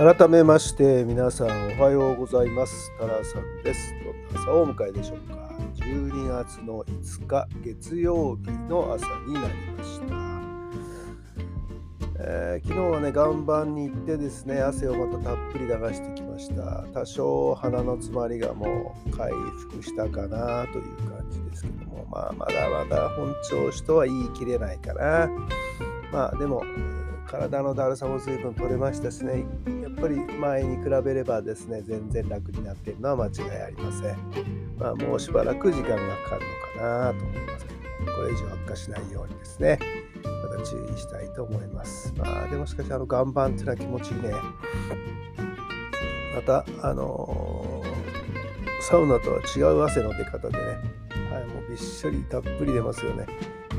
改めまして皆さんおはようございます。タラさんです。どんな朝をお迎えでしょうか。12月の5日月曜日の朝になりました。えー昨日はね岩盤に行ってですね汗をまたたっぷり流してきました多少鼻の詰まりがもう回復したかなという感じですけどもまあまだまだ本調子とは言い切れないかなまあでも体のだるさも随分取れましたしね。やっぱり前に比べればですね全然楽になっているのは間違いありません。まあもうしばらく時間がかかるのかなと思いますけどこれ以上悪化しないようにですね。また注意したいと思います。まあでもしかしあの岩盤っていうのは気持ちいいね。またあのーサウナとは違う汗の出方でね、はい、もうびっしょりたっぷり出ますよね。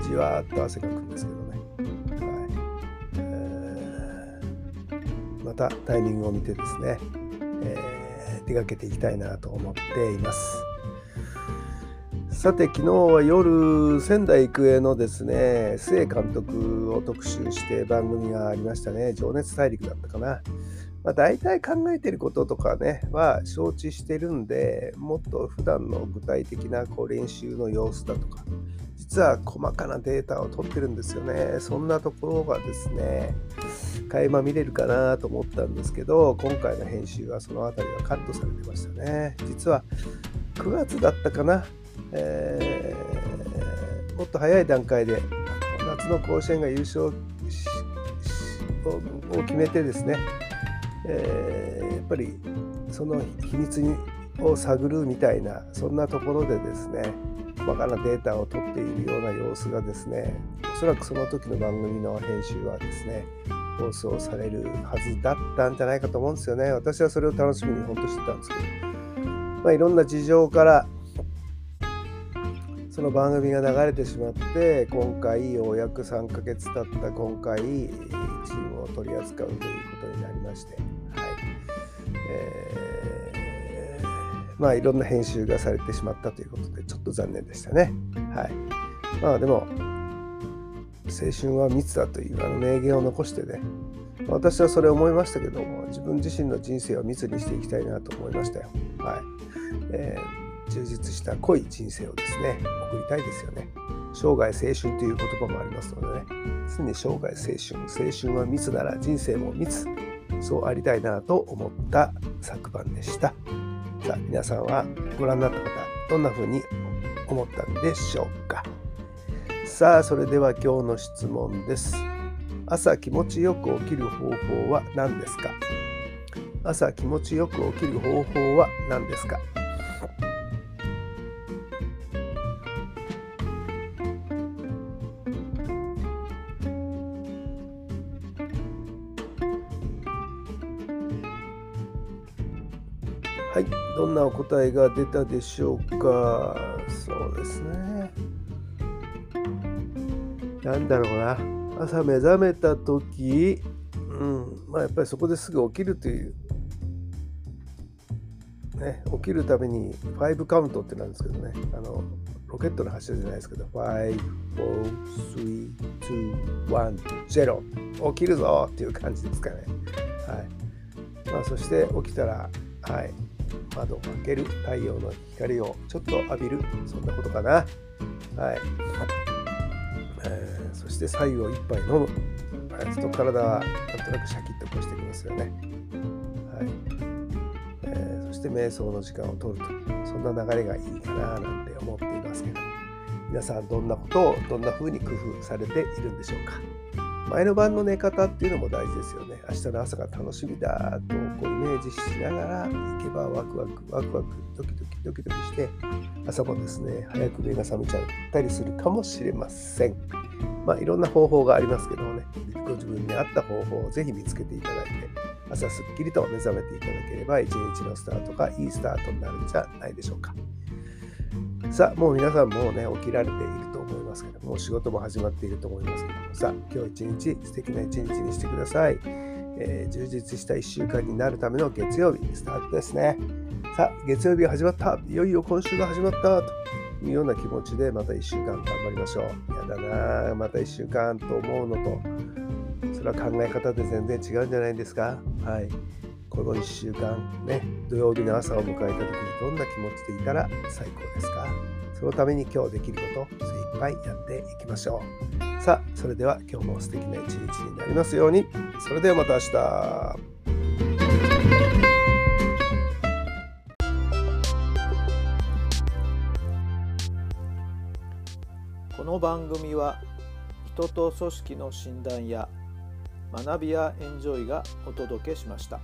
じわーっと汗かくんですけどね。またタイミングを見てですね、えー出かけていきたいなと思っています。さて昨日は夜仙台育英のですね須江監督を特集して番組がありましたね「情熱大陸」だったかな。まあ、大体考えてることとかねは承知してるんでもっと普段の具体的なこう練習の様子だとか実は細かなデータを取ってるんですよね。そんなところがですね垣間見れるかなと思ったんですけど今回の編集はその辺りはカットされてましたね。実は9月だったかな、えーもっと早い段階で夏の甲子園が優勝を決めてですね、えーやっぱりその秘密を探るみたいなそんなところでですね細かなデータを取っているような様子がですねおそらくその時の番組の編集はですね放送されるはずだったんじゃないかと思うんですよね。私はそれを楽しみに本当してたんですけど。まあいろんな事情からその番組が流れてしまって今回ようやく3ヶ月経った今回チームを取り扱うということになりましてえーまあいろんな編集がされてしまったということでちょっと残念でしたね。はい。まあでも青春は密だというあの名言を残してね。私はそれを思いましたけども自分自身の人生を密にしていきたいなと思いましたよ。はい、えー充実した濃い人生をですね送りたいですよね。生涯青春という言葉もありますのでね。常に生涯青春。青春は密なら人生も密。そうありたいなと思った昨晩でした。さあ皆さんはご覧になった方どんな風に思ったんでしょうか。さあそれでは今日の質問です。朝気持ちよく起きる方法は何ですか？朝気持ちよく起きる方法は何ですか？はい、どんなお答えが出たでしょうか？そうですね。なんだろうな。朝目覚めた時、うん、まあやっぱりそこですぐ起きるという。ね、起きるために5カウントってなんですけどね、あのロケットの発射じゃないですけど、5、4、3、2、1、0、起きるぞっていう感じですかね。はい。まあ、そして起きたら、はい、窓を開ける、太陽の光をちょっと浴びる、そんなことかな。はい。えーそして白湯を一杯飲む。はい、そうすると体はなんとなくシャキッとこうしてきますよね。はい。えーそして瞑想の時間を取ると。そんな流れがいいかななんて思っていますけど、皆さんどんなことをどんな風に工夫されているんでしょうか。前の晩の寝方っていうのも大事ですよね。明日の朝が楽しみだとこうイメージしながら行けばワクワクワクワクドキドキドキドキして朝もですね早く目が覚めちゃったりするかもしれません。まあいろんな方法がありますけどもねご自分に合った方法をぜひ見つけていただいて朝すっきりと目覚めていただければ一日のスタートがいいスタートになるんじゃないでしょうか。さあ、もう皆さんもうね、起きられていると思いますけども、仕事も始まっていると思いますけども、さ、今日一日素敵な一日にしてください。えー、充実した1週間になるための月曜日、スタートですね。さあ、月曜日が始まった。いよいよ今週が始まった。というような気持ちで、また1週間頑張りましょう。やだなまた1週間と思うのと、それは考え方で全然違うんじゃないですか。はい。この1週間ね、土曜日の朝を迎えた時にどんな気持ちでいたら最高ですか？そのために今日できること精一杯やっていきましょう。さあ、それでは今日も素敵な一日になりますように。それではまた明日。この番組は人と組織の診断や学びやエンジョイがお届けしました。